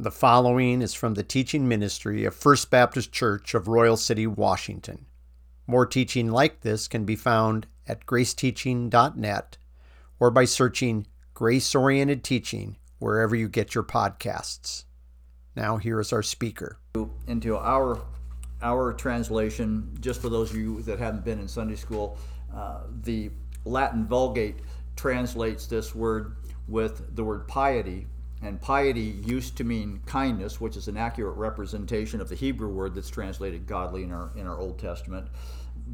The following is from the teaching ministry of First Baptist Church of Royal City, Washington. More teaching like this can be found at graceteaching.net or by searching Grace Oriented Teaching wherever you get your podcasts. Now, here is our speaker. Into our our translation, just for those of you that haven't been in Sunday school, uh, the Latin Vulgate translates this word with the word piety, and piety used to mean kindness, which is an accurate representation of the Hebrew word that's translated godly in our in our Old Testament.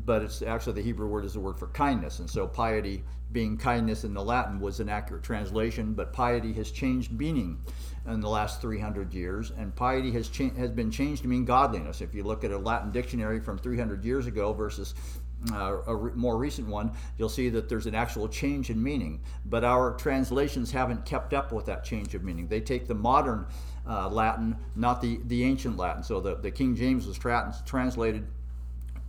But it's actually the Hebrew word is the word for kindness, and so piety being kindness in the Latin was an accurate translation. But piety has changed meaning in the last 300 years, and piety has cha- has been changed to mean godliness. If you look at a Latin dictionary from 300 years ago versus uh, a re- more recent one, you'll see that there's an actual change in meaning. But our translations haven't kept up with that change of meaning. They take the modern uh, Latin, not the, the ancient Latin. So the, the King James was tra- translated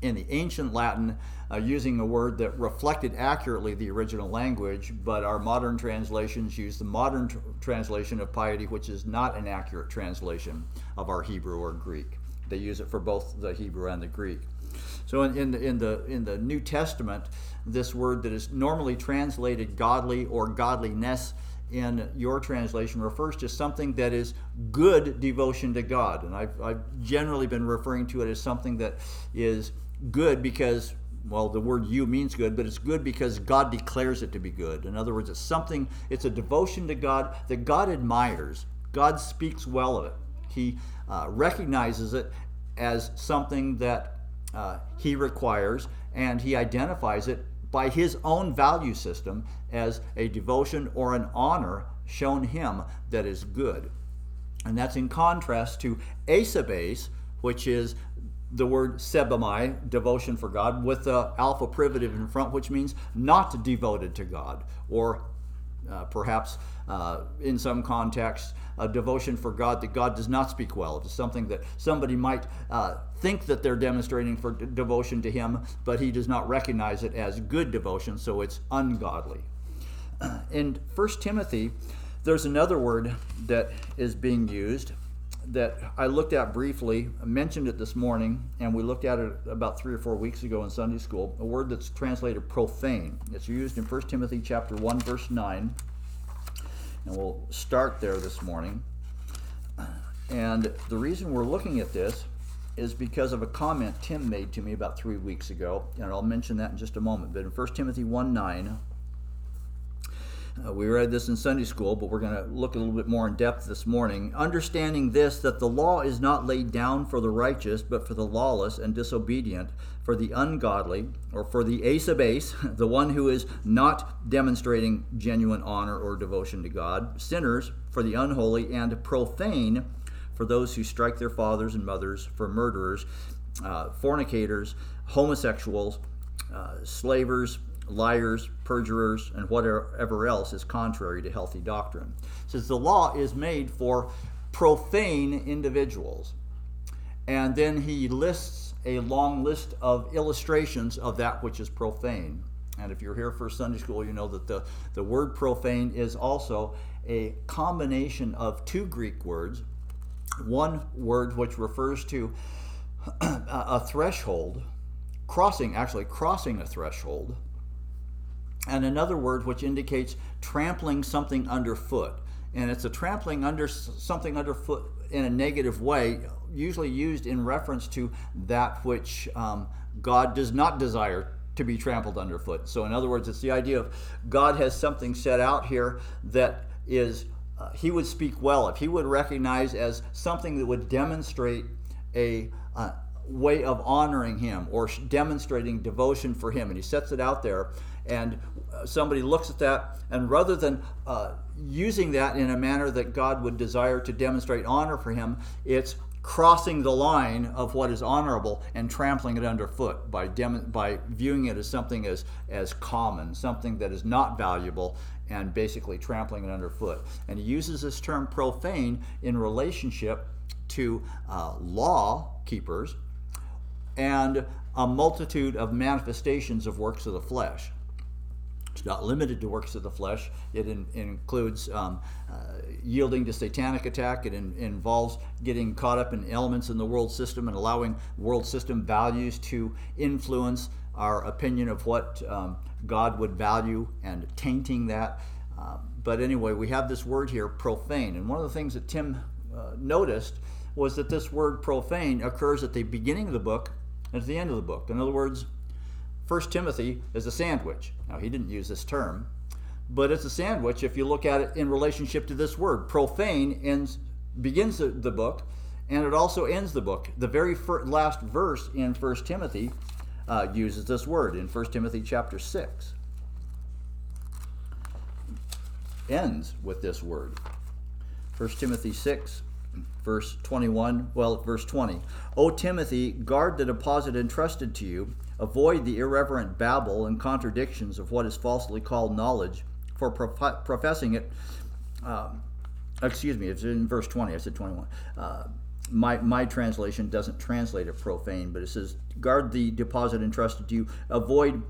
in the ancient Latin uh, using a word that reflected accurately the original language, but our modern translations use the modern tr- translation of piety, which is not an accurate translation of our Hebrew or Greek. They use it for both the Hebrew and the Greek. So in, in, the, in, the, in the New Testament, this word that is normally translated godly or godliness in your translation refers to something that is good devotion to God. And I've, I've generally been referring to it as something that is good because well the word eu means good but it's good because god declares it to be good. In other words it's something it's a devotion to god that god admires. God speaks well of it. He uh, recognizes it as something that uh, he requires and he identifies it by his own value system as a devotion or an honor shown him that is good. And that's in contrast to asebes which is the word sebamai, devotion for God, with the alpha privative in front, which means not devoted to God, or uh, perhaps uh, in some context, a devotion for God that God does not speak well. It's something that somebody might uh, think that they're demonstrating for d- devotion to Him, but He does not recognize it as good devotion, so it's ungodly. In 1 Timothy, there's another word that is being used that I looked at briefly, mentioned it this morning, and we looked at it about three or four weeks ago in Sunday school. A word that's translated profane. It's used in 1 Timothy chapter 1, verse 9. And we'll start there this morning. And the reason we're looking at this is because of a comment Tim made to me about three weeks ago, and I'll mention that in just a moment. But in 1 Timothy 1 9, uh, we read this in Sunday school, but we're going to look a little bit more in depth this morning. Understanding this, that the law is not laid down for the righteous, but for the lawless and disobedient, for the ungodly, or for the asabase, the one who is not demonstrating genuine honor or devotion to God, sinners, for the unholy, and profane, for those who strike their fathers and mothers, for murderers, uh, fornicators, homosexuals, uh, slavers, liars, perjurers, and whatever else is contrary to healthy doctrine. It says the law is made for profane individuals. And then he lists a long list of illustrations of that which is profane. And if you're here for Sunday school, you know that the, the word profane is also a combination of two Greek words. One word which refers to a threshold, crossing, actually crossing a threshold, and another word which indicates trampling something underfoot. And it's a trampling under something underfoot in a negative way, usually used in reference to that which um, God does not desire to be trampled underfoot. So, in other words, it's the idea of God has something set out here that is, uh, He would speak well if He would recognize as something that would demonstrate a uh, way of honoring Him or demonstrating devotion for Him. And He sets it out there and somebody looks at that, and rather than uh, using that in a manner that God would desire to demonstrate honor for him, it's crossing the line of what is honorable and trampling it underfoot by dem- by viewing it as something as as common, something that is not valuable, and basically trampling it underfoot. And he uses this term profane in relationship to uh, law keepers and a multitude of manifestations of works of the flesh. It's not limited to works of the flesh. It in, includes um, uh, yielding to satanic attack. It in, involves getting caught up in elements in the world system and allowing world system values to influence our opinion of what um, God would value and tainting that. Uh, but anyway, we have this word here, profane. And one of the things that Tim uh, noticed was that this word profane occurs at the beginning of the book and at the end of the book. In other words, 1 Timothy is a sandwich. Now, he didn't use this term, but it's a sandwich if you look at it in relationship to this word. Profane ends, begins the, the book, and it also ends the book. The very first, last verse in 1 Timothy uh, uses this word in 1 Timothy chapter 6. Ends with this word. 1 Timothy 6, verse 21, well, verse 20. O Timothy, guard the deposit entrusted to you. Avoid the irreverent babble and contradictions of what is falsely called knowledge, for prof- professing it. Uh, excuse me, it's in verse 20. I said 21. Uh, my, my translation doesn't translate it profane, but it says, guard the deposit entrusted to you, avoid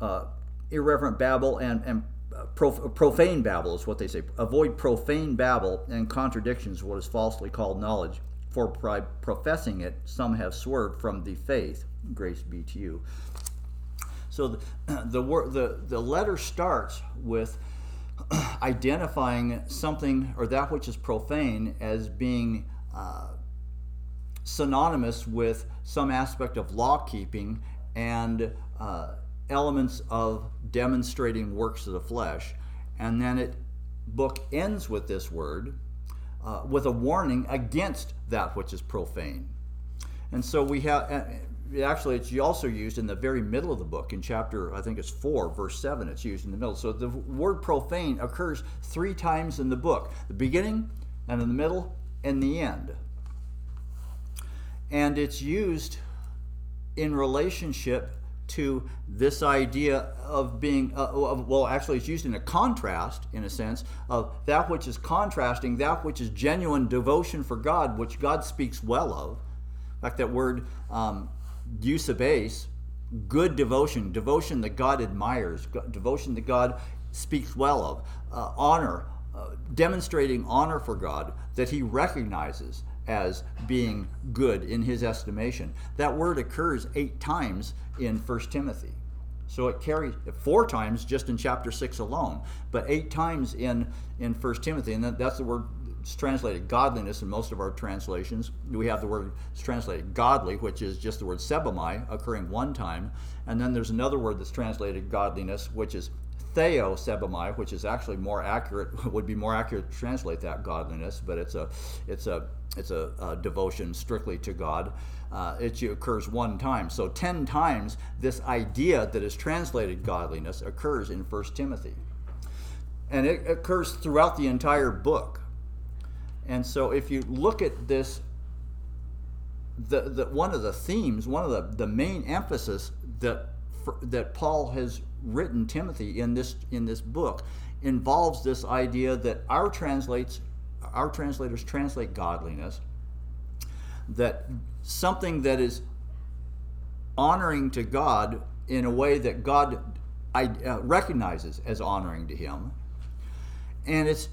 uh, irreverent babble and, and uh, prof- profane babble is what they say. Avoid profane babble and contradictions, of what is falsely called knowledge. For by professing it, some have swerved from the faith. Grace be to you. So the the the, the letter starts with identifying something or that which is profane as being uh, synonymous with some aspect of law keeping and uh, elements of demonstrating works of the flesh. And then it book ends with this word, uh, with a warning against that which is profane. And so we have, actually, it's also used in the very middle of the book, in chapter, I think it's 4, verse 7, it's used in the middle. So the word profane occurs three times in the book the beginning, and in the middle, and the end and it's used in relationship to this idea of being uh, of, well actually it's used in a contrast in a sense of that which is contrasting that which is genuine devotion for god which god speaks well of in fact that word um, eusebes good devotion devotion that god admires devotion that god speaks well of uh, honor uh, demonstrating honor for god that he recognizes as being good in his estimation. That word occurs eight times in 1 Timothy. So it carries four times just in chapter 6 alone, but eight times in, in 1 Timothy. And that's the word it's translated godliness in most of our translations. We have the word it's translated godly, which is just the word sebamai, occurring one time. And then there's another word that's translated godliness, which is theosebamai, which is actually more accurate, would be more accurate to translate that godliness, but it's a, it's a, it's a, a devotion strictly to God. Uh, it occurs one time. So 10 times this idea that is translated godliness occurs in 1 Timothy. And it occurs throughout the entire book. And so if you look at this, the, the, one of the themes, one of the, the main emphasis that, for, that Paul has written Timothy in this in this book involves this idea that our translates our translators translate godliness that something that is honoring to God in a way that God uh, recognizes as honoring to Him, and it's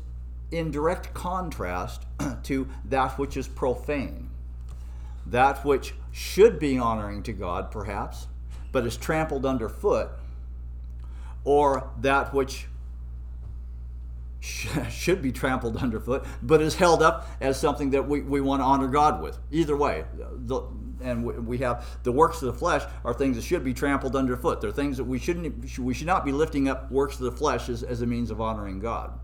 in direct contrast to that which is profane, that which should be honoring to God, perhaps, but is trampled underfoot or that which should be trampled underfoot, but is held up as something that we, we want to honor God with. Either way, the, and we have the works of the flesh are things that should be trampled underfoot. They're things that we shouldn't we should not be lifting up works of the flesh as, as a means of honoring God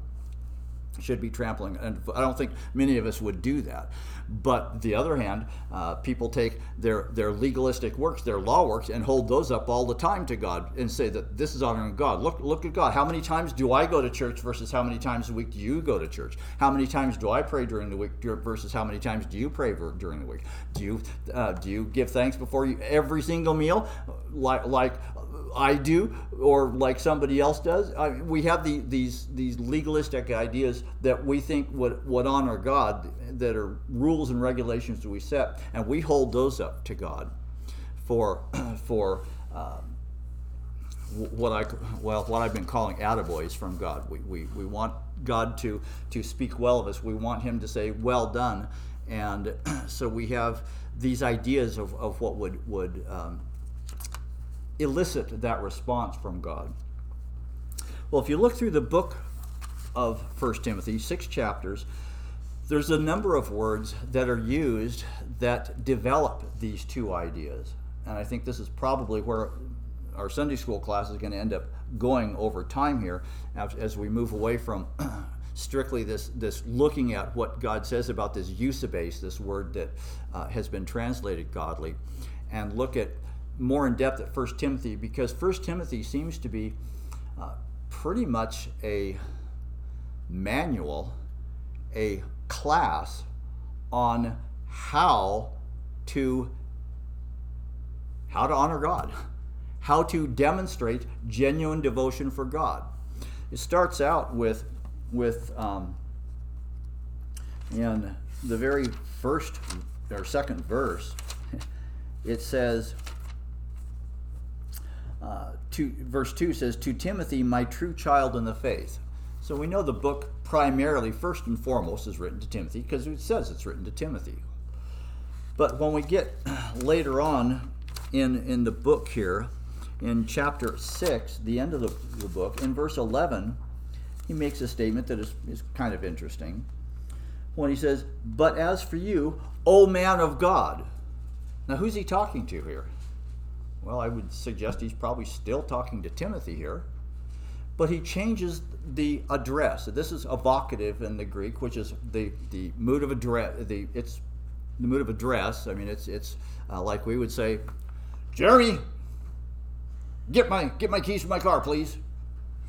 should be trampling. And I don't think many of us would do that. But the other hand, uh, people take their, their legalistic works, their law works, and hold those up all the time to God and say that this is honoring God. Look, look at God. How many times do I go to church versus how many times a week do you go to church? How many times do I pray during the week versus how many times do you pray during the week? Do you uh, do you give thanks before you every single meal, like like I do or like somebody else does. I, we have the, these these legalistic ideas that we think would, would honor God, that are rules and regulations that we set, and we hold those up to God for for um, what I well what I've been calling attaboys from God. We, we, we want God to to speak well of us. We want Him to say, "Well done," and so we have these ideas of, of what would would um, elicit that response from God. Well, if you look through the book of First Timothy, six chapters, there's a number of words that are used that develop these two ideas. And I think this is probably where our Sunday school class is going to end up going over time here as we move away from strictly this, this looking at what God says about this eusebes, this word that uh, has been translated godly, and look at more in depth at 1 Timothy because 1 Timothy seems to be uh, pretty much a manual, a class on how to how to honor God, how to demonstrate genuine devotion for God. It starts out with with um, in the very first or second verse. It says. Uh, to, verse 2 says, To Timothy, my true child in the faith. So we know the book primarily, first and foremost, is written to Timothy because it says it's written to Timothy. But when we get later on in, in the book here, in chapter 6, the end of the, the book, in verse 11, he makes a statement that is, is kind of interesting. When he says, But as for you, O man of God. Now, who's he talking to here? Well, I would suggest he's probably still talking to Timothy here but he changes the address. This is a vocative in the Greek, which is the, the mood of address. The it's the mood of address. I mean, it's it's uh, like we would say, Jeremy, get my get my keys from my car, please.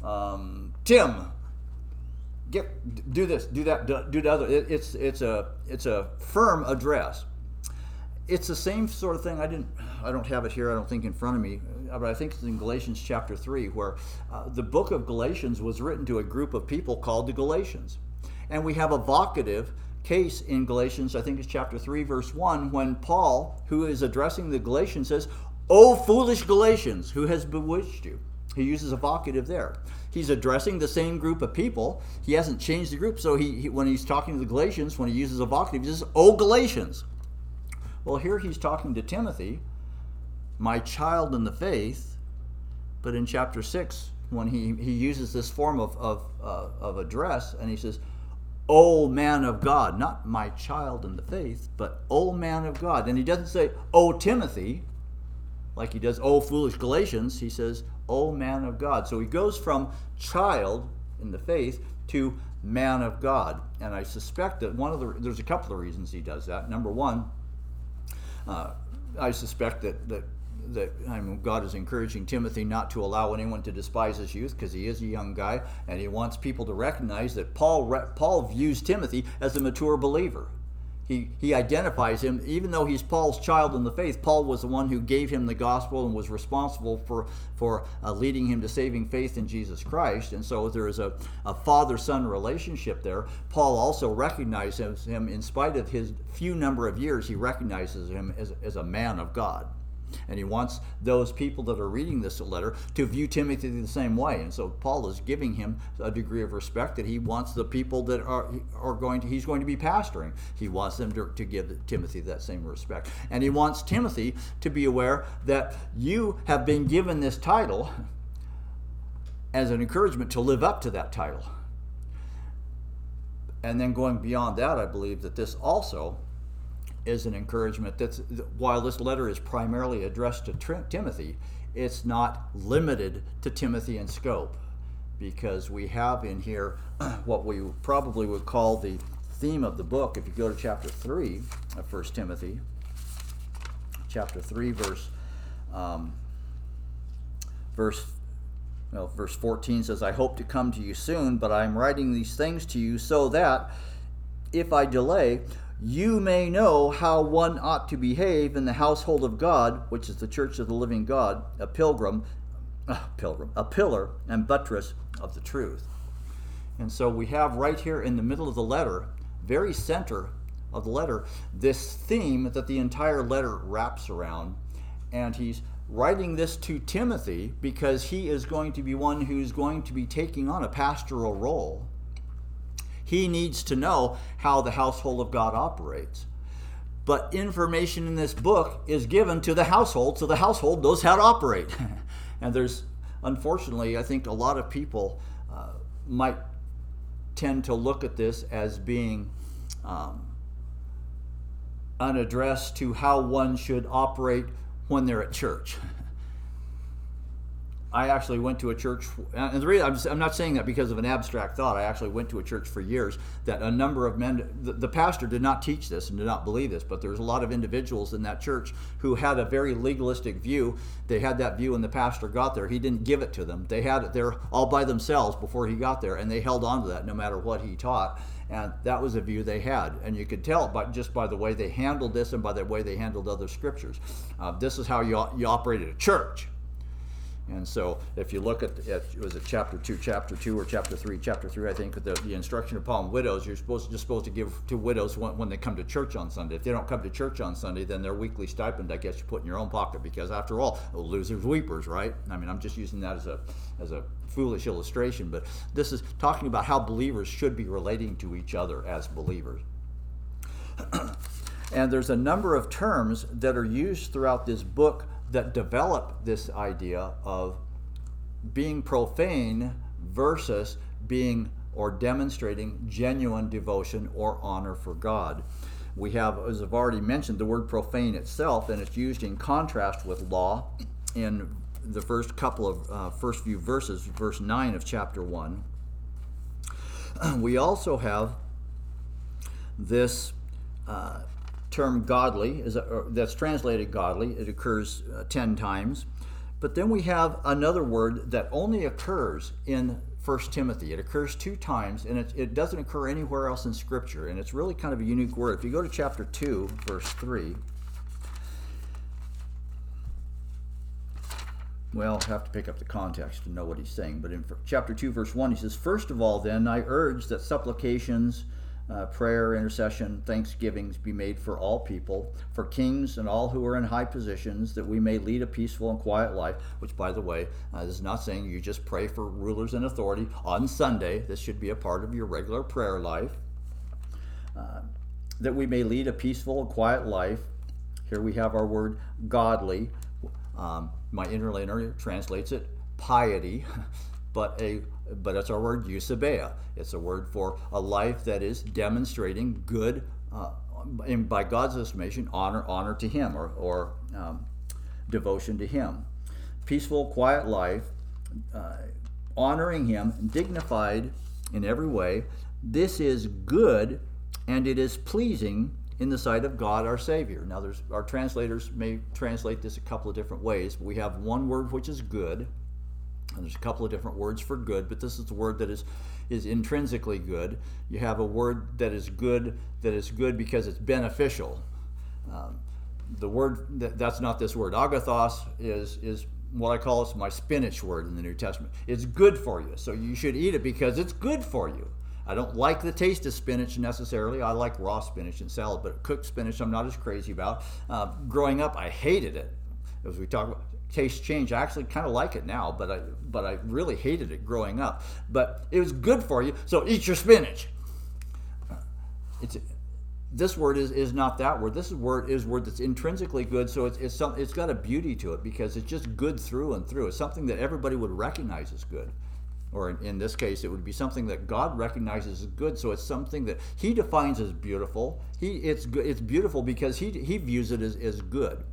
Um, Tim, get do this, do that, do, do the other. It, it's it's a it's a firm address. It's the same sort of thing. I didn't I don't have it here. I don't think in front of me uh, but I think it's in Galatians chapter 3, where uh, the book of Galatians was written to a group of people called the Galatians. And we have a vocative case in Galatians, I think it's chapter 3, verse 1, when Paul, who is addressing the Galatians, says, O foolish Galatians, who has bewitched you? He uses a vocative there. He's addressing the same group of people. He hasn't changed the group. So he, he, when he's talking to the Galatians, when he uses a vocative, he says, O Galatians. Well, here he's talking to Timothy, my child in the faith. But in chapter 6, when he, he uses this form of, of, uh, of address, and he says, O man of God, not my child in the faith, but O man of God. And he doesn't say, O Timothy, like he does, O foolish Galatians. He says, O man of God. So he goes from child in the faith to man of God. And I suspect that one of the, there's a couple of reasons he does that. Number one, uh, I suspect that, that that I mean, God is encouraging Timothy not to allow anyone to despise his youth because he is a young guy, and he wants people to recognize that Paul Paul views Timothy as a mature believer. He, he identifies him, even though he's Paul's child in the faith. Paul was the one who gave him the gospel and was responsible for, for uh, leading him to saving faith in Jesus Christ. And so there is a, a father son relationship there. Paul also recognizes him, in spite of his few number of years, he recognizes him as, as a man of God. And he wants those people that are reading this letter to view Timothy the same way. And so Paul is giving him a degree of respect that he wants the people that are, are going to, he's going to be pastoring. He wants them to, to give Timothy that same respect. And he wants Timothy to be aware that you have been given this title as an encouragement to live up to that title. And then going beyond that, I believe that this also is an encouragement that's while this letter is primarily addressed to Timothy, it's not limited to Timothy in scope because we have in here what we probably would call the theme of the book. If you go to chapter 3 of 1 Timothy, chapter 3, verse, um, verse, well, verse 14 says, I hope to come to you soon, but I am writing these things to you so that if I delay, you may know how one ought to behave in the household of God, which is the church of the living God, a pilgrim, a pilgrim, a pillar and buttress of the truth. And so we have right here in the middle of the letter, very center of the letter, this theme that the entire letter wraps around. And he's writing this to Timothy because he is going to be one who's going to be taking on a pastoral role. He needs to know how the household of God operates. But information in this book is given to the household, so the household knows how to operate. and there's, unfortunately, I think a lot of people uh, might tend to look at this as being um, address to how one should operate when they're at church. I actually went to a church, and the reason I'm, I'm, not saying that because of an abstract thought. I actually went to a church for years that a number of men, the, the, pastor did not teach this and did not believe this, but there's a lot of individuals in that church who had a very legalistic view. They had that view when the pastor got there. He didn't give it to them. They had it there all by themselves before he got there, and they held on to that no matter what he taught. And that was a view they had. And you could tell by, just by the way they handled this and by the way they handled other scriptures. Uh, this is how you, you operate at a church. And so, if you look at, at was it chapter two, chapter two, or chapter three, chapter three, I think, the, the instruction upon widows, you're supposed just supposed to give to widows when, when they come to church on Sunday. If they don't come to church on Sunday, then their weekly stipend, I guess, you put in your own pocket because, after all, losers weepers, right? I mean, I'm just using that as a as a foolish illustration, but this is talking about how believers should be relating to each other as believers. and there's a number of terms that are used throughout this book that develop this idea of being profane versus being or demonstrating genuine devotion or honor for God. We have, as I've already mentioned, the word profane itself, and it's used in contrast with law in the first couple of uh, first few verses, verse 9 of chapter 1. We also have this uh, term godly is a, that's translated godly. It occurs uh, 10 times. But then we have another word that only occurs in 1 Timothy. It occurs two times, and it, it doesn't occur anywhere else in Scripture. And it's really kind of a unique word. If you go to chapter 2, verse 3, well, have to pick up the context to know what he's saying. But in chapter 2, verse 1, he says, First of all, then, I urge that supplications, uh, prayer, intercession, thanksgivings be made for all people, for kings and all who are in high positions, that we may lead a peaceful and quiet life. Which, by the way, uh, this is not saying you just pray for rulers and authority on Sunday. This should be a part of your regular prayer life. Uh, that we may lead a peaceful and quiet life. Here we have our word godly. Um, my interlinear translates it piety, but a but it's our word eusebeia. It's a word for a life that is demonstrating good, uh, in, by God's estimation, honor honor to Him or, or um, devotion to Him. Peaceful, quiet life, uh, honoring Him, dignified in every way. This is good and it is pleasing in the sight of God our Savior. Now, there's our translators may translate this a couple of different ways. but We have one word which is good, and there's a couple of different words for good, but this is the word that is is intrinsically good. You have a word that is good that is good because it's beneficial. Um, the word that, that's not this word. Agathos is is what I call it's my spinach word in the New Testament. It's good for you, so you should eat it because it's good for you. I don't like the taste of spinach necessarily. I like raw spinach and salad, but cooked spinach I'm not as crazy about. Uh, growing up, I hated it. As we talk about, taste change. I actually kind of like it now, but I but I really hated it growing up. But it was good for you, so eat your spinach. It's this word is, is not that word. This word is word that's intrinsically good, so it's it's some, it's got a beauty to it because it's just good through and through. It's something that everybody would recognize as good. Or in, in this case, it would be something that God recognizes as good. So it's something that He defines as beautiful. He it's good. It's beautiful because He He views it as, as good.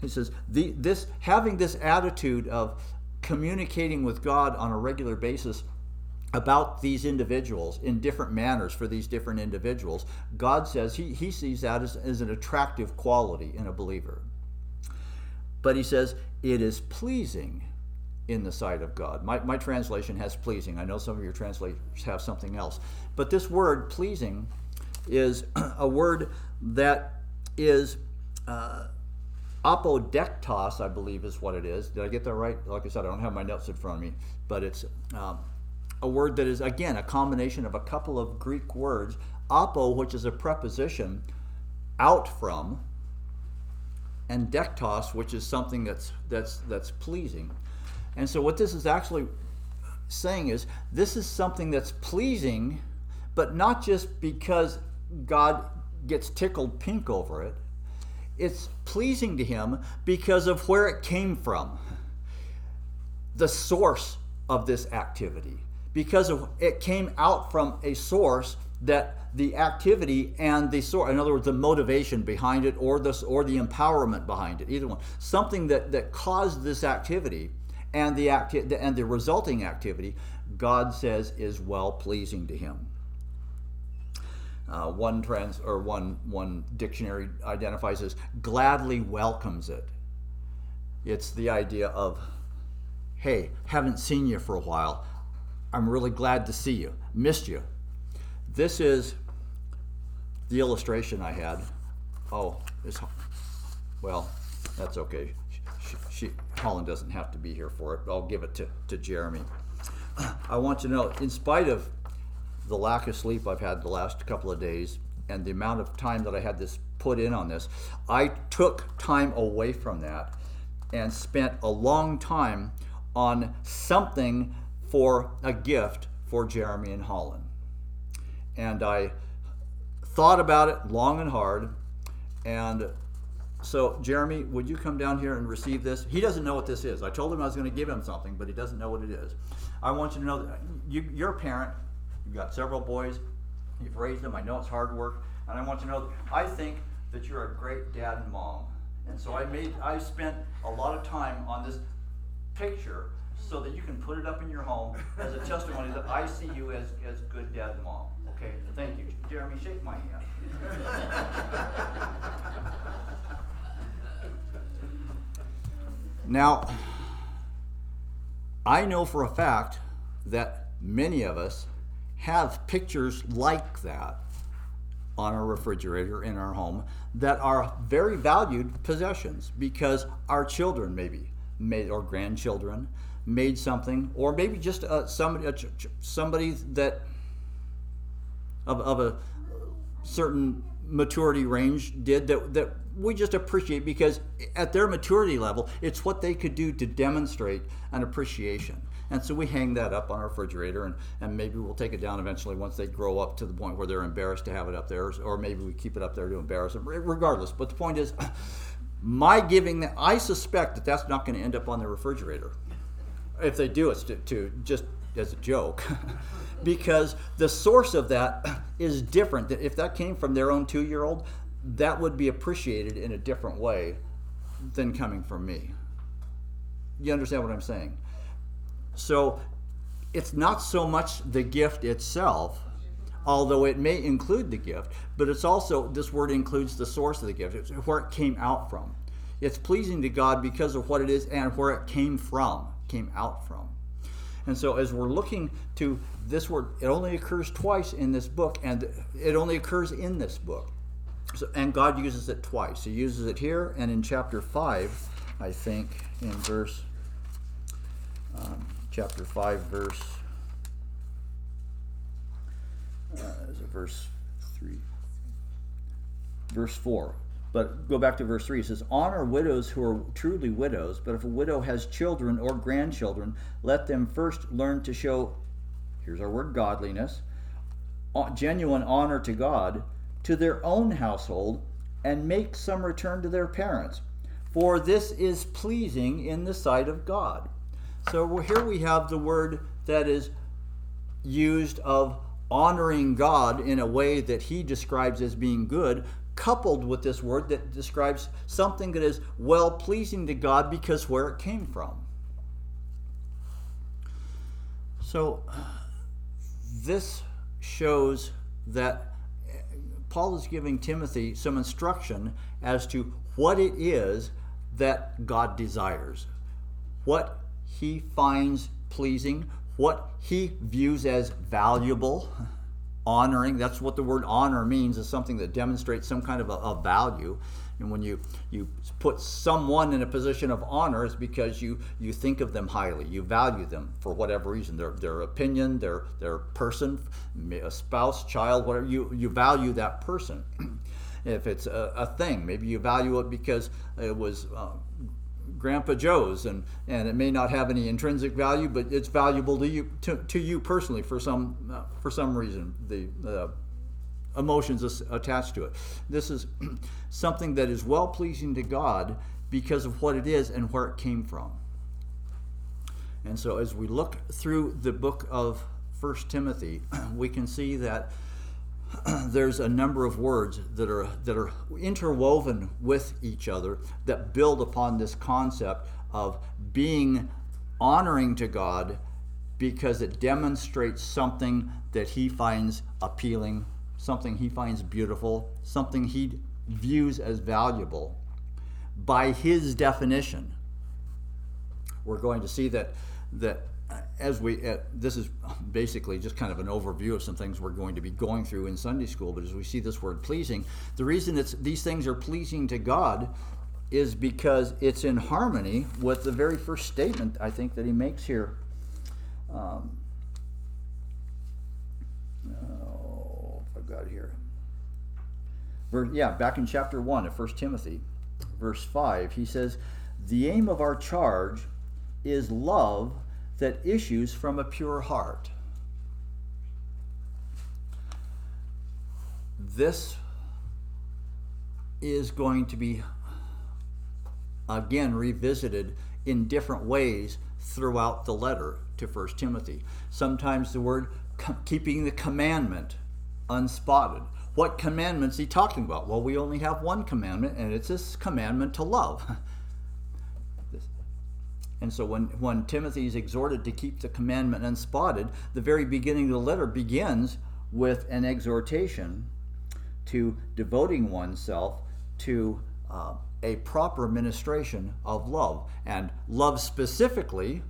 He says, the, this, having this attitude of communicating with God on a regular basis about these individuals in different manners for these different individuals, God says he, he sees that as, as an attractive quality in a believer. But he says, it is pleasing in the sight of God. My, my translation has pleasing. I know some of your translators have something else. But this word, pleasing, is a word that is. Uh, Apodektos, I believe, is what it is. Did I get that right? Like I said, I don't have my notes in front of me, but it's um, a word that is, again, a combination of a couple of Greek words. Apo, which is a preposition, out from, and dektos, which is something that's that's that's pleasing. And so what this is actually saying is this is something that's pleasing, but not just because God gets tickled pink over it. It's pleasing to him because of where it came from. The source of this activity. Because of it came out from a source that the activity and the source, in other words, the motivation behind it or the, or the empowerment behind it, either one, something that, that caused this activity and the, acti- and the resulting activity, God says is well pleasing to him. Uh, one trans or one one dictionary identifies as gladly welcomes it. It's the idea of, hey, haven't seen you for a while. I'm really glad to see you. Missed you. This is the illustration I had. Oh, it's well, that's okay. She, she, Holland doesn't have to be here for it. I'll give it to, to Jeremy. I want to know, in spite of the lack of sleep I've had the last couple of days and the amount of time that I had this put in on this, I took time away from that and spent a long time on something for a gift for Jeremy and Holland. And I thought about it long and hard. And so, Jeremy, would you come down here and receive this? He doesn't know what this is. I told him I was going to give him something, but he doesn't know what it is. I want you to know that you, you're a parent. You've got several boys. You've raised them. I know it's hard work. And I want you to know I think that you're a great dad and mom. And so I made I spent a lot of time on this picture so that you can put it up in your home as a testimony that I see you as, as good dad and mom. Okay, thank you. Jeremy, shake my hand. now, I know for a fact that many of us have pictures like that on our refrigerator in our home that are very valued possessions because our children maybe made or grandchildren made something or maybe just uh, somebody uh, somebody that of, of a certain maturity range did that, that we just appreciate because at their maturity level, it's what they could do to demonstrate an appreciation. And so we hang that up on our refrigerator, and, and maybe we'll take it down eventually once they grow up to the point where they're embarrassed to have it up there, or maybe we keep it up there to embarrass them. Regardless, but the point is, my giving that I suspect that that's not going to end up on the refrigerator. If they do, it's to, to just as a joke. because the source of that is different. If that came from their own two year old, that would be appreciated in a different way than coming from me. You understand what I'm saying? So it's not so much the gift itself, although it may include the gift, but it's also, this word includes the source of the gift, it's where it came out from. It's pleasing to God because of what it is and where it came from, came out from. And so, as we're looking to this word, it only occurs twice in this book, and it only occurs in this book. So, and God uses it twice. He uses it here and in chapter 5, I think, in verse, um, chapter 5, verse, uh, is it verse 3? Verse 4. But go back to verse 3. It says, Honor widows who are truly widows, but if a widow has children or grandchildren, let them first learn to show, here's our word, godliness, genuine honor to God, to their own household, and make some return to their parents. For this is pleasing in the sight of God. So here we have the word that is used of honoring God in a way that he describes as being good, coupled with this word that describes something that is well pleasing to God because where it came from. So, this shows that Paul is giving Timothy some instruction as to what it is that God desires, what he finds pleasing, what he views as valuable honoring. That's what the word honor means, is something that demonstrates some kind of a, a, value. And when you, you put someone in a position of honor, it's because you, you think of them highly. You value them for whatever reason. Their, their opinion, their, their person, a spouse, child, whatever. You, you value that person. if it's a, a thing, maybe you value it because it was uh, Grandpa Joe's, and, and it may not have any intrinsic value, but it's valuable to you to, to you personally for some uh, for some reason. The uh, emotions attached to it. This is something that is well pleasing to God because of what it is and where it came from. And so, as we look through the book of First Timothy, we can see that there's a number of words that are that are interwoven with each other that build upon this concept of being honoring to God because it demonstrates something that he finds appealing, something he finds beautiful, something he views as valuable by his definition. We're going to see that that as we uh, this is basically just kind of an overview of some things we're going to be going through in Sunday school but as we see this word pleasing the reason it's these things are pleasing to God is because it's in harmony with the very first statement I think that he makes here. Um, oh, I've got here. Yeah back in chapter 1 of 1 Timothy verse 5 he says the aim of our charge is love that issues from a pure heart. This is going to be again revisited in different ways throughout the letter to 1 Timothy. Sometimes the word keeping the commandment unspotted. What commandments is he talking about? Well, we only have one commandment, and it's this commandment to love. And so when, when Timothy is exhorted to keep the commandment unspotted, the very beginning of the letter begins with an exhortation to devoting oneself to uh, a proper ministration of love. And love specifically,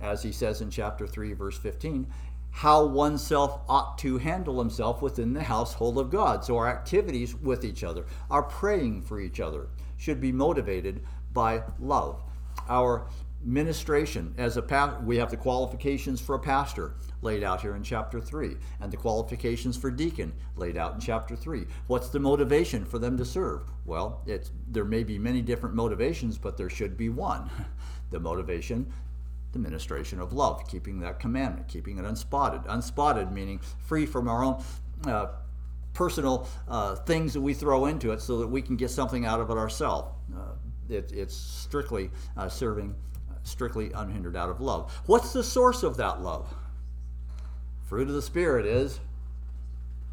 as he says in chapter 3, verse 15, how oneself ought to handle himself within the household of God. So our activities with each other, our praying for each other, should be motivated by love. Our ministration as a pa- we have the qualifications for a pastor laid out here in chapter 3 and the qualifications for deacon laid out in chapter 3 what's the motivation for them to serve? Well it's there may be many different motivations but there should be one. The motivation the ministration of love keeping that commandment keeping it unspotted. Unspotted meaning free from our own uh, personal uh, things that we throw into it so that we can get something out of it ourselves. Uh, it, it's strictly uh, serving strictly unhindered out of love. What's the source of that love? Fruit of the Spirit is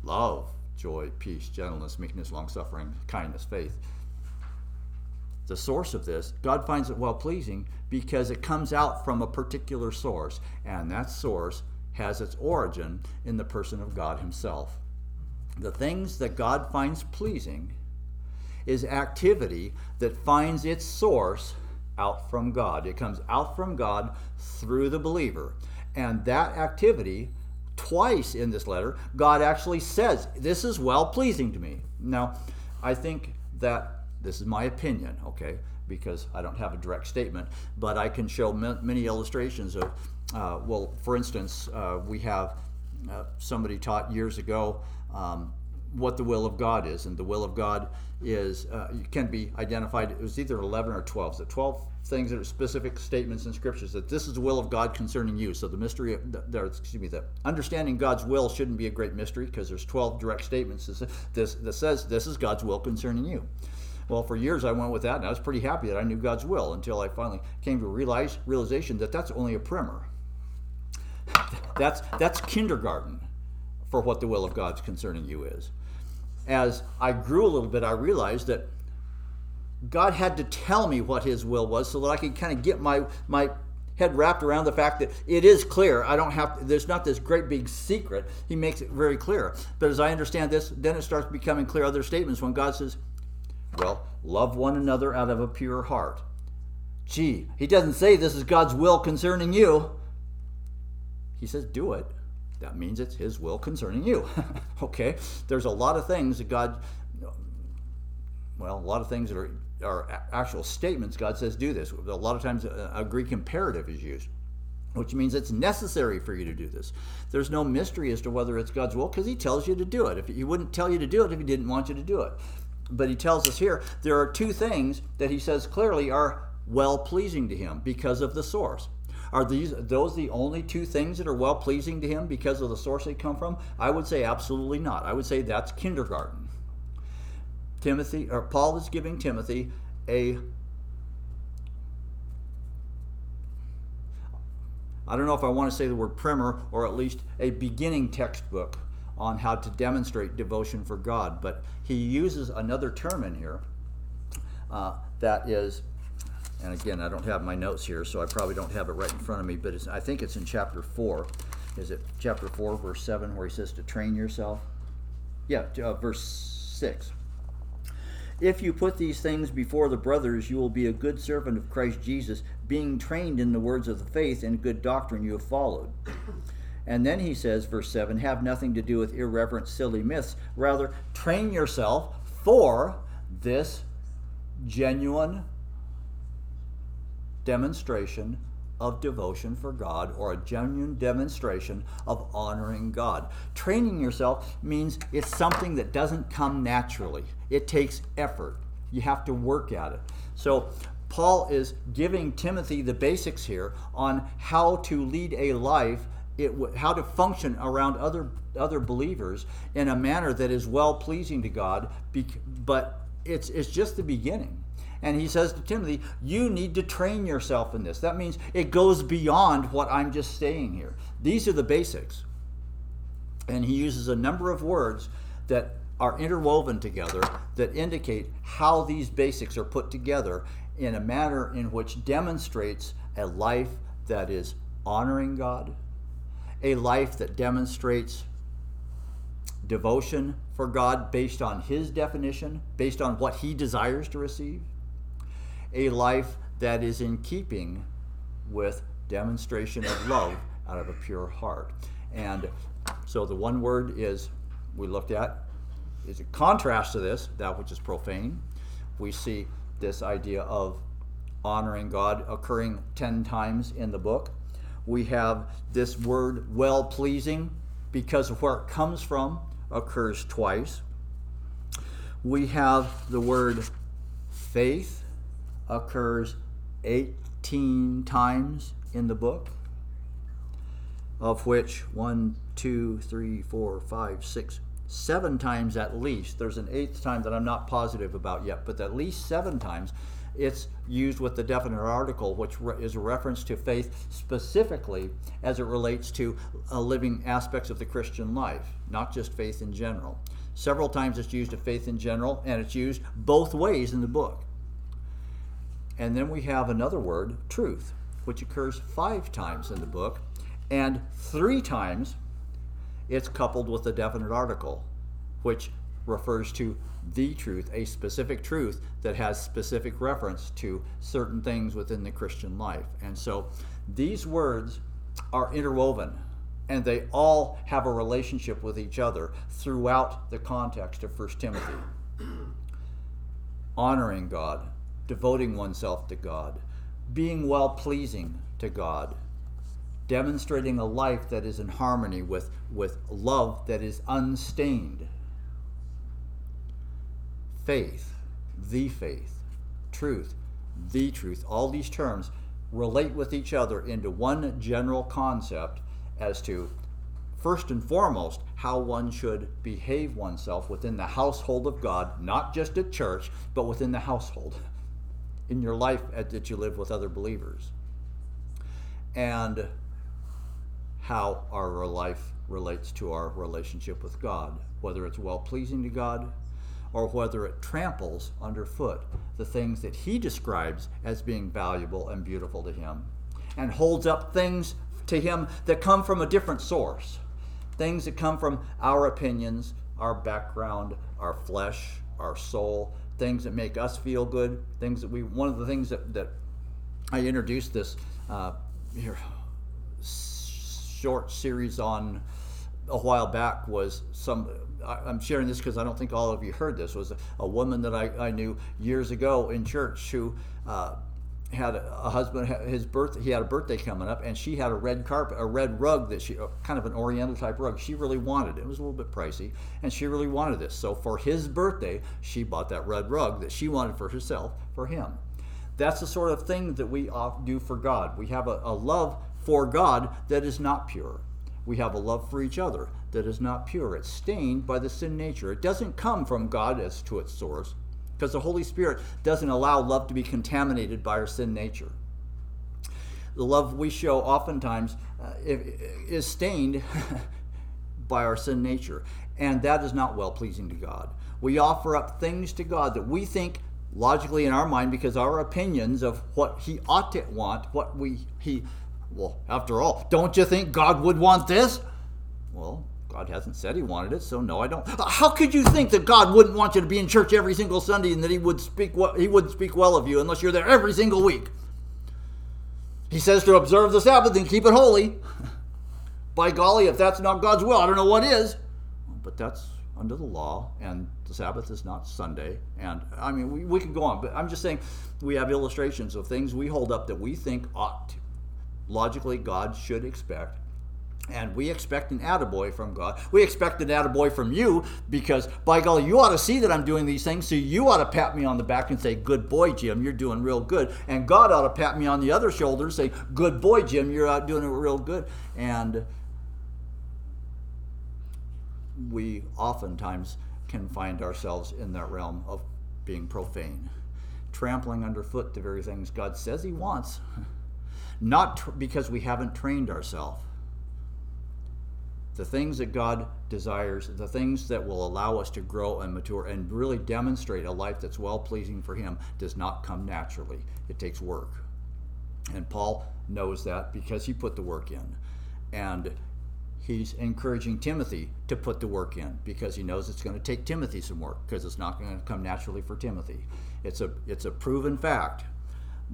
love, joy, peace, gentleness, meekness, long suffering, kindness, faith. The source of this, God finds it well pleasing because it comes out from a particular source, and that source has its origin in the person of God Himself. The things that God finds pleasing is activity that finds its source out from God. It comes out from God through the believer. And that activity, twice in this letter, God actually says, This is well pleasing to me. Now, I think that this is my opinion, okay, because I don't have a direct statement, but I can show many illustrations of, uh, well, for instance, uh, we have uh, somebody taught years ago um, what the will of God is, and the will of God is uh, can be identified. It was either eleven or twelve. So twelve things that are specific statements in scriptures that this is the will of God concerning you. So the mystery, of, the, excuse me, the understanding God's will shouldn't be a great mystery because there's twelve direct statements that, this, that says this is God's will concerning you. Well, for years I went with that, and I was pretty happy that I knew God's will until I finally came to realize realization that that's only a primer. That's that's kindergarten for what the will of God's concerning you is as I grew a little bit, I realized that God had to tell me what His will was so that I could kind of get my my head wrapped around the fact that it is clear. I don't have there's not this great big secret. He makes it very clear. But as I understand this, then it starts becoming clear other statements when God says, "Well, love one another out of a pure heart." Gee, He doesn't say this is God's will concerning you. He says, "Do it." That means it's his will concerning you. okay? There's a lot of things that God, well, a lot of things that are, are actual statements. God says, do this. A lot of times a, a Greek imperative is used which means it's necessary for you to do this. There's no mystery as to whether it's God's will because He tells you to do it. If He wouldn't tell you to do it if He didn't want you to do it. but he tells us here there are two things that he says clearly are well pleasing to him because of the source. Are these those the only two things that are well pleasing to him because of the source they come from? I would say absolutely not. I would say that's kindergarten. Timothy or Paul is giving Timothy a I don't know if I want to say the word primer or at least a beginning textbook on how to demonstrate devotion for God, but he uses another term in here uh, that is, and again, I don't have my notes here, so I probably don't have it right in front of me, but I think it's in chapter 4. Is it chapter 4, verse 7, where he says to train yourself? Yeah, uh, verse 6. If you put these things before the brothers, you will be a good servant of Christ Jesus, being trained in the words of the faith and good doctrine you have followed. And then he says, verse 7 have nothing to do with irreverent, silly myths. Rather, train yourself for this genuine demonstration of devotion for God or a genuine demonstration of honoring God. Training yourself means it's something that doesn't come naturally, it takes effort. You have to work at it. So, Paul is giving Timothy the basics here on how to lead a life, it, how to function around other other believers in a manner that is well pleasing to God. But it's it's just the beginning. And he says to Timothy, You need to train yourself in this. That means it goes beyond what I'm just saying here. These are the basics. And he uses a number of words that are interwoven together that indicate how these basics are put together in a manner in which demonstrates a life that is honoring God, a life that demonstrates devotion for God based on His definition, based on what He desires to receive, a life that is in keeping with demonstration of love out of a pure heart. And so the one word is we looked at is a contrast to this, that which is profane. We see this idea of honoring God occurring 10 times in the book. We have this word well pleasing because of where it comes from occurs twice. We have the word faith occurs 18 times in the book, of which one, two, three, four, five, six, seven times at least. There's an eighth time that I'm not positive about yet, but at least seven times it's used with the definite article, which is a reference to faith specifically as it relates to uh, living aspects of the Christian life, not just faith in general. Several times it's used of faith in general, and it's used both ways in the book. And then we have another word, truth, which occurs five times in the book, and three times it's coupled with a definite article, which refers to the truth, a specific truth that has specific reference to certain things within the Christian life. And so these words are interwoven and they all have a relationship with each other throughout the context of 1 Timothy. Honoring God, devoting oneself to God, being well pleasing to God, demonstrating a life that is in harmony with, with love that is unstained. Faith, the faith, truth, the truth, all these terms relate with each other into one general concept as to first and foremost, how one should behave oneself within the household of God, not just at church, but within the household in your life that you live with other believers. And how our life relates to our relationship with God, whether it's well pleasing to God or whether it tramples underfoot the things that He describes as being valuable and beautiful to Him and holds up things to Him that come from a different source, things that come from our opinions, our background, our flesh, our soul, things that make us feel good, things that we. One of the things that, that I introduced this uh, here, short series on a while back was some. I'm sharing this because I don't think all of you heard this. Was a, a woman that I, I, knew years ago in church who uh, had a husband his birth he had a birthday coming up and she had a red carpet a red rug that she uh, kind of an oriental type rug. She really wanted it. it was a little bit pricey and she really wanted this. So for his birthday she bought that red rug that she wanted for herself for him. That's the sort of thing that we do for god. We have a, a love for god that is not pure. We have a love for each other that is not pure. It's stained by the sin nature. It doesn't come from god as to its source because the Holy Spirit doesn't allow love to be contaminated by our sin nature. The love we show oftentimes uh, is stained by our sin nature, and that is not well pleasing to God. We offer up things to God that we think logically in our mind because our opinions of what he ought to want, what we he well, after all, don't you think God would want this? Well, God hasn't said he wanted it, so no, I don't. Uh, how could you think that God wouldn't want you to be in church every single Sunday and that he would speak well, he wouldn't speak well of you unless you're there every single week? He says to observe the Sabbath and keep it holy. By golly, if that's not God's will, I don't know what is. But that's under the law, and the Sabbath is not Sunday. And I mean, we, we can go on, but I'm just saying we have illustrations of things we hold up that we think ought, to, logically, God should expect and we expect an attaboy from God. We expect an attaboy from you because, by golly, you ought to see that I'm doing these things. So you ought to pat me on the back and say, Good boy, Jim, you're doing real good. And God ought to pat me on the other shoulder and say, Good boy, Jim, you're out doing it real good. And we oftentimes can find ourselves in that realm of being profane, trampling underfoot the very things God says He wants, not tr- because we haven't trained ourselves the things that God desires, the things that will allow us to grow and mature and really demonstrate a life that's well pleasing for Him, does not come naturally. It takes work. And Paul knows that because he put the work in. And he's encouraging Timothy to put the work in because he knows it's going to take Timothy some work because it's not going to come naturally for Timothy. It's a it's a proven fact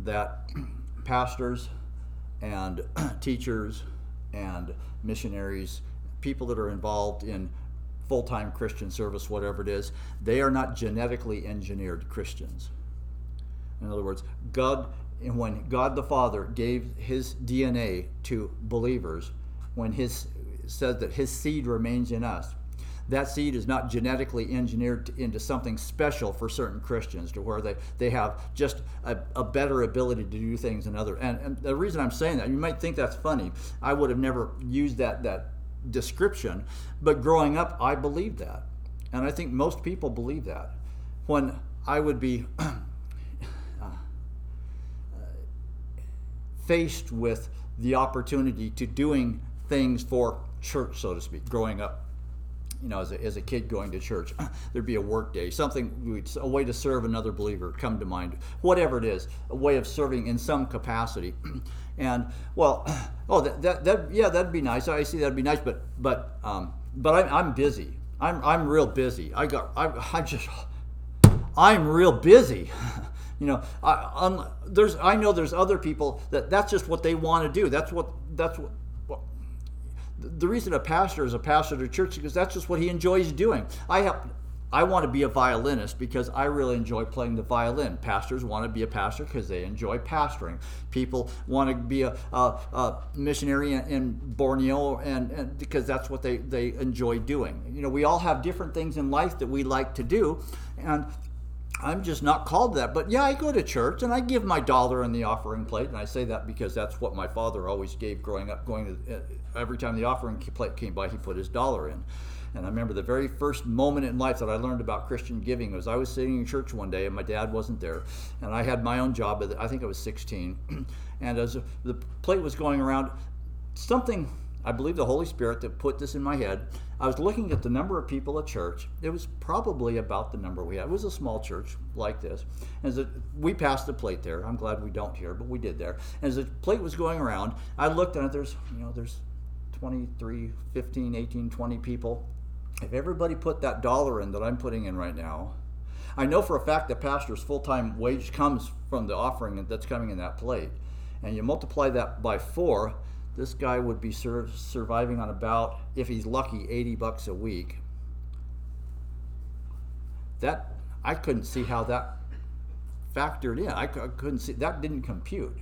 that pastors and teachers and missionaries people that are involved in full time Christian service, whatever it is, they are not genetically engineered Christians. In other words, God, when God the Father gave his DNA to believers, when his says that his seed remains in us, that seed is not genetically engineered into something special for certain Christians to where they, they have just a, a better ability to do things than other. And, and the reason I'm saying that, you might think that's funny. I would have never used that, that description. But growing up, I believed that. And I think most people believe that. When I would be uh, faced with the opportunity to doing things for church, so to speak, growing up. You know, as a, as a kid going to church, there'd be a work day, something, a way to serve another believer come to mind. Whatever it is, a way of serving in some capacity. And well, oh, that, that, that yeah, that'd be nice. I see that'd be nice, but but um, but I'm, I'm busy. I'm I'm real busy. I got I I just I'm real busy. you know, I there's I know there's other people that that's just what they want to do. That's what that's what. the reason a pastor is a pastor to church is because that's just what he enjoys doing. I have I want to be a violinist because I really enjoy playing the violin. Pastors want to be a pastor because they enjoy pastoring. People want to be a, a, a missionary in, in Borneo and, and, because that's what they, they enjoy doing. You know, we all have different things in life that we like to do, and I'm just not called that. But yeah, I go to church and I give my dollar in the offering plate, and I say that because that's what my father always gave growing up. Going to, uh, every time the offering plate came by, he put his dollar in. And I remember the very first moment in life that I learned about Christian giving was I was sitting in church one day and my dad wasn't there. And I had my own job. I think I was 16. and as the plate was going around, something, I believe the Holy Spirit that put this in my head, I was looking at the number of people at church. It was probably about the number we had. It was a small church like this. As a, we passed the plate there. I'm glad we don't here, but we did there. As the plate was going around, I looked at it. There's, you know, there's 23, 15, 18, 20 people if everybody put that dollar in that I'm putting in right now, I know for a fact that pastor's full time wage comes from the offering that's coming in that plate. And you multiply that by four, this guy would be sur- surviving on about, if he's lucky, 80 bucks a week. That I couldn't see how that factored in. I, c- I couldn't see that didn't compute.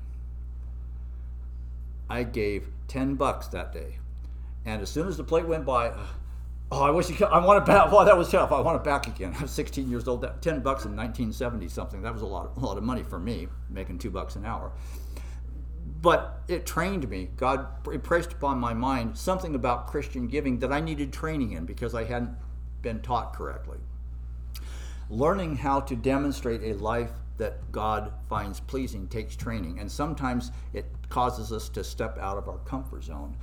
I gave ten bucks that day, and as soon as the plate went by, oh, I wish you could, I want it back. Well, that was tough. I want it back again. I was 16 years old. That ten bucks in 1970 something. That was a lot, a lot of money for me, making two bucks an hour. But it trained me. God impressed upon my mind something about Christian giving that I needed training in because I hadn't been taught correctly learning how to demonstrate a life that God finds pleasing takes training. And sometimes it causes us to step out of our comfort zone.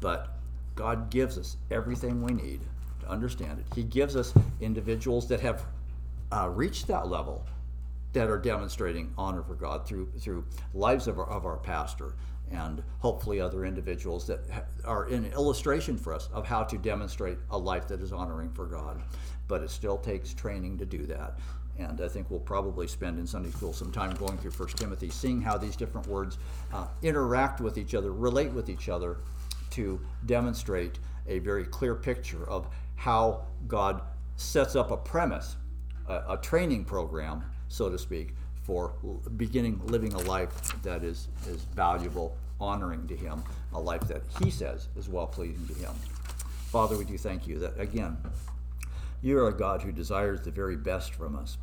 But God gives us everything we need to understand it. He gives us individuals that have uh, reached that level that are demonstrating honor for God through through lives of our, of our pastor and hopefully other individuals that are an illustration for us of how to demonstrate a life that is honoring for God. But it still takes training to do that. And I think we'll probably spend in Sunday school some time going through 1 Timothy, seeing how these different words uh, interact with each other, relate with each other, to demonstrate a very clear picture of how God sets up a premise, a, a training program, so to speak, for beginning living a life that is, is valuable, honoring to Him, a life that He says is well pleasing to Him. Father, we do thank you that, again, you're a God who desires the very best from us.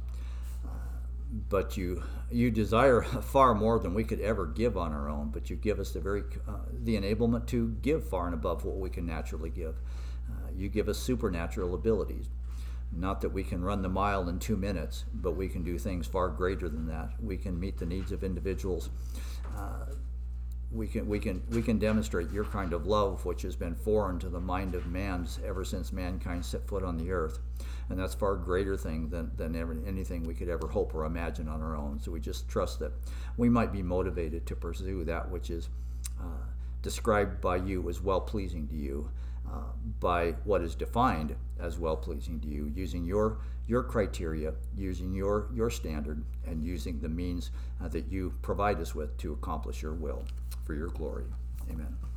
but you you desire far more than we could ever give on our own. But you give us the very uh, the enablement to give far and above what we can naturally give. Uh, you give us supernatural abilities. Not that we can run the mile in two minutes, but we can do things far greater than that. We can meet the needs of individuals. Uh, we can we can we can demonstrate your kind of love, which has been foreign to the mind of man ever since mankind set foot on the earth, and that's far greater thing than than ever, anything we could ever hope or imagine on our own. So we just trust that we might be motivated to pursue that which is uh, described by you as well pleasing to you, by what is defined as well pleasing to you, using your your criteria, using your your standard, and using the means uh, that you provide us with to accomplish your will for your glory. Amen.